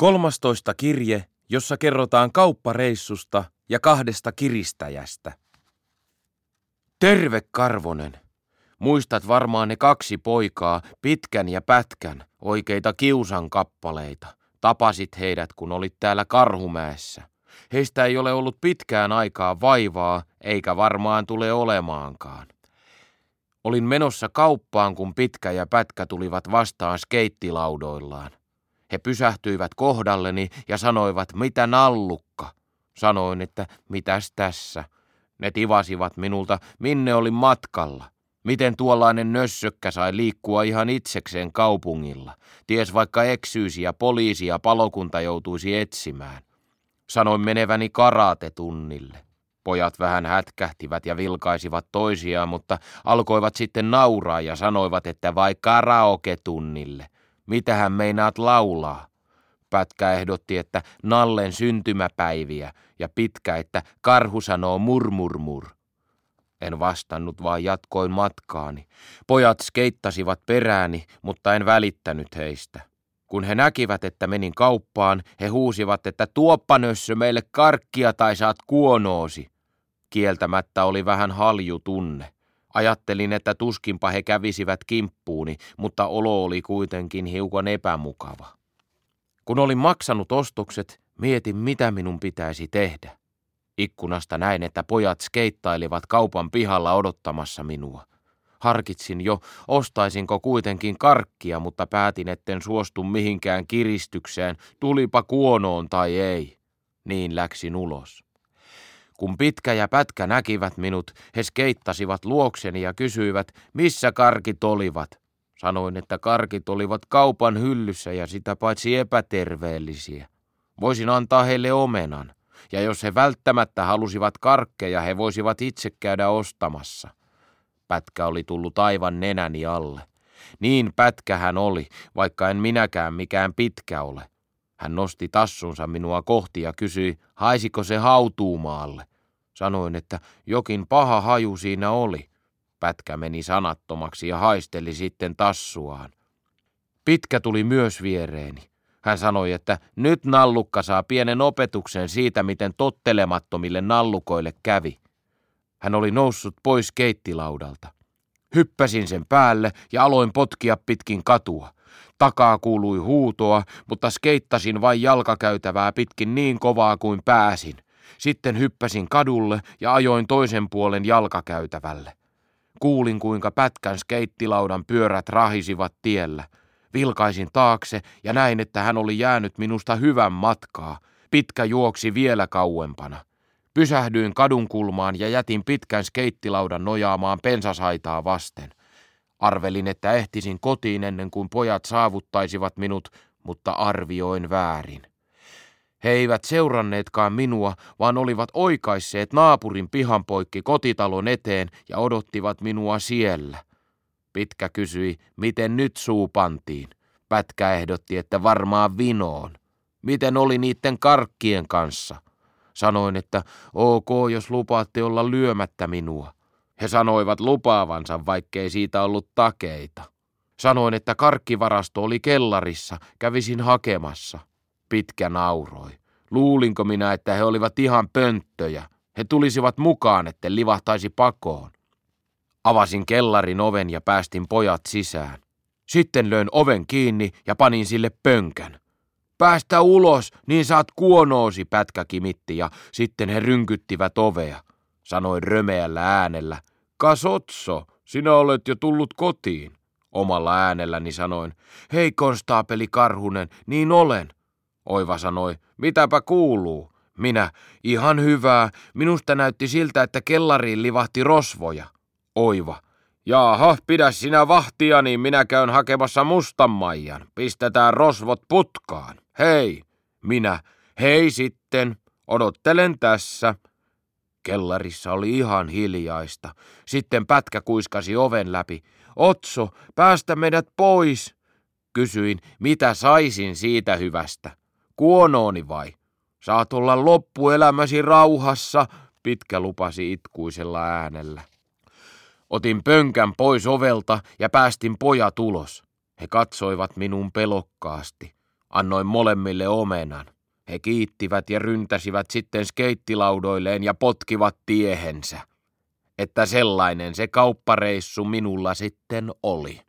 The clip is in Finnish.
Kolmastoista kirje, jossa kerrotaan kauppareissusta ja kahdesta kiristäjästä. Terve Karvonen! Muistat varmaan ne kaksi poikaa, pitkän ja pätkän, oikeita kiusan kappaleita. Tapasit heidät, kun olit täällä Karhumäessä. Heistä ei ole ollut pitkään aikaa vaivaa, eikä varmaan tule olemaankaan. Olin menossa kauppaan, kun pitkä ja pätkä tulivat vastaan skeittilaudoillaan. He pysähtyivät kohdalleni ja sanoivat, mitä nallukka. Sanoin, että mitäs tässä. Ne tivasivat minulta, minne olin matkalla. Miten tuollainen nössökkä sai liikkua ihan itsekseen kaupungilla? Ties vaikka eksyisi ja poliisi ja palokunta joutuisi etsimään. Sanoin meneväni karate-tunnille. Pojat vähän hätkähtivät ja vilkaisivat toisiaan, mutta alkoivat sitten nauraa ja sanoivat, että vai karaoke-tunnille. Mitähän meinaat laulaa? Pätkä ehdotti, että Nallen syntymäpäiviä ja pitkä, että karhu sanoo murmurmur. En vastannut, vaan jatkoin matkaani. Pojat skeittasivat perääni, mutta en välittänyt heistä. Kun he näkivät, että menin kauppaan, he huusivat, että tuoppanössö meille karkkia tai saat kuonoosi. Kieltämättä oli vähän halju tunne. Ajattelin, että tuskinpa he kävisivät kimppuuni, mutta olo oli kuitenkin hiukan epämukava. Kun olin maksanut ostokset, mietin, mitä minun pitäisi tehdä. Ikkunasta näin, että pojat skeittailivat kaupan pihalla odottamassa minua. Harkitsin jo, ostaisinko kuitenkin karkkia, mutta päätin, etten suostu mihinkään kiristykseen, tulipa kuonoon tai ei. Niin läksin ulos. Kun pitkä ja pätkä näkivät minut, he skeittasivat luokseni ja kysyivät, missä karkit olivat. Sanoin, että karkit olivat kaupan hyllyssä ja sitä paitsi epäterveellisiä. Voisin antaa heille omenan, ja jos he välttämättä halusivat karkkeja, he voisivat itse käydä ostamassa. Pätkä oli tullut aivan nenäni alle. Niin pätkä hän oli, vaikka en minäkään mikään pitkä ole. Hän nosti tassunsa minua kohti ja kysyi, haisiko se hautuumaalle. Sanoin, että jokin paha haju siinä oli. Pätkä meni sanattomaksi ja haisteli sitten tassuaan. Pitkä tuli myös viereeni. Hän sanoi, että nyt nallukka saa pienen opetuksen siitä, miten tottelemattomille nallukoille kävi. Hän oli noussut pois keittilaudalta. Hyppäsin sen päälle ja aloin potkia pitkin katua. Takaa kuului huutoa, mutta skeittasin vain jalkakäytävää pitkin niin kovaa kuin pääsin. Sitten hyppäsin kadulle ja ajoin toisen puolen jalkakäytävälle. Kuulin, kuinka pätkän skeittilaudan pyörät rahisivat tiellä. Vilkaisin taakse ja näin, että hän oli jäänyt minusta hyvän matkaa. Pitkä juoksi vielä kauempana. Pysähdyin kadun kulmaan ja jätin pitkän skeittilaudan nojaamaan pensasaitaa vasten. Arvelin, että ehtisin kotiin ennen kuin pojat saavuttaisivat minut, mutta arvioin väärin. He eivät seuranneetkaan minua, vaan olivat oikaisseet naapurin pihan poikki kotitalon eteen ja odottivat minua siellä. Pitkä kysyi, miten nyt suu pantiin. Pätkä ehdotti, että varmaan vinoon. Miten oli niiden karkkien kanssa? Sanoin, että ok, jos lupaatte olla lyömättä minua. He sanoivat lupaavansa, vaikkei siitä ollut takeita. Sanoin, että karkkivarasto oli kellarissa, kävisin hakemassa. Pitkä nauroi. Luulinko minä, että he olivat ihan pönttöjä? He tulisivat mukaan, että livahtaisi pakoon. Avasin kellarin oven ja päästin pojat sisään. Sitten löin oven kiinni ja panin sille pönkän. Päästä ulos, niin saat kuonoosi, pätkä kimitti ja sitten he rynkyttivät ovea. Sanoin römeällä äänellä, kasotso, sinä olet jo tullut kotiin. Omalla äänelläni sanoin, hei konstaapeli Karhunen, niin olen. Oiva sanoi, mitäpä kuuluu? Minä, ihan hyvää, minusta näytti siltä, että kellariin livahti rosvoja. Oiva, Jaaha, pidä sinä vahtia, niin minä käyn hakemassa mustan maijan. Pistetään rosvot putkaan. Hei, minä, hei sitten, odottelen tässä. Kellarissa oli ihan hiljaista. Sitten pätkä kuiskasi oven läpi. Otso, päästä meidät pois. Kysyin, mitä saisin siitä hyvästä. Kuonooni vai? Saat olla loppuelämäsi rauhassa, pitkä lupasi itkuisella äänellä. Otin pönkän pois ovelta ja päästin pojat ulos. He katsoivat minun pelokkaasti. Annoin molemmille omenan. He kiittivät ja ryntäsivät sitten skeittilaudoilleen ja potkivat tiehensä. Että sellainen se kauppareissu minulla sitten oli.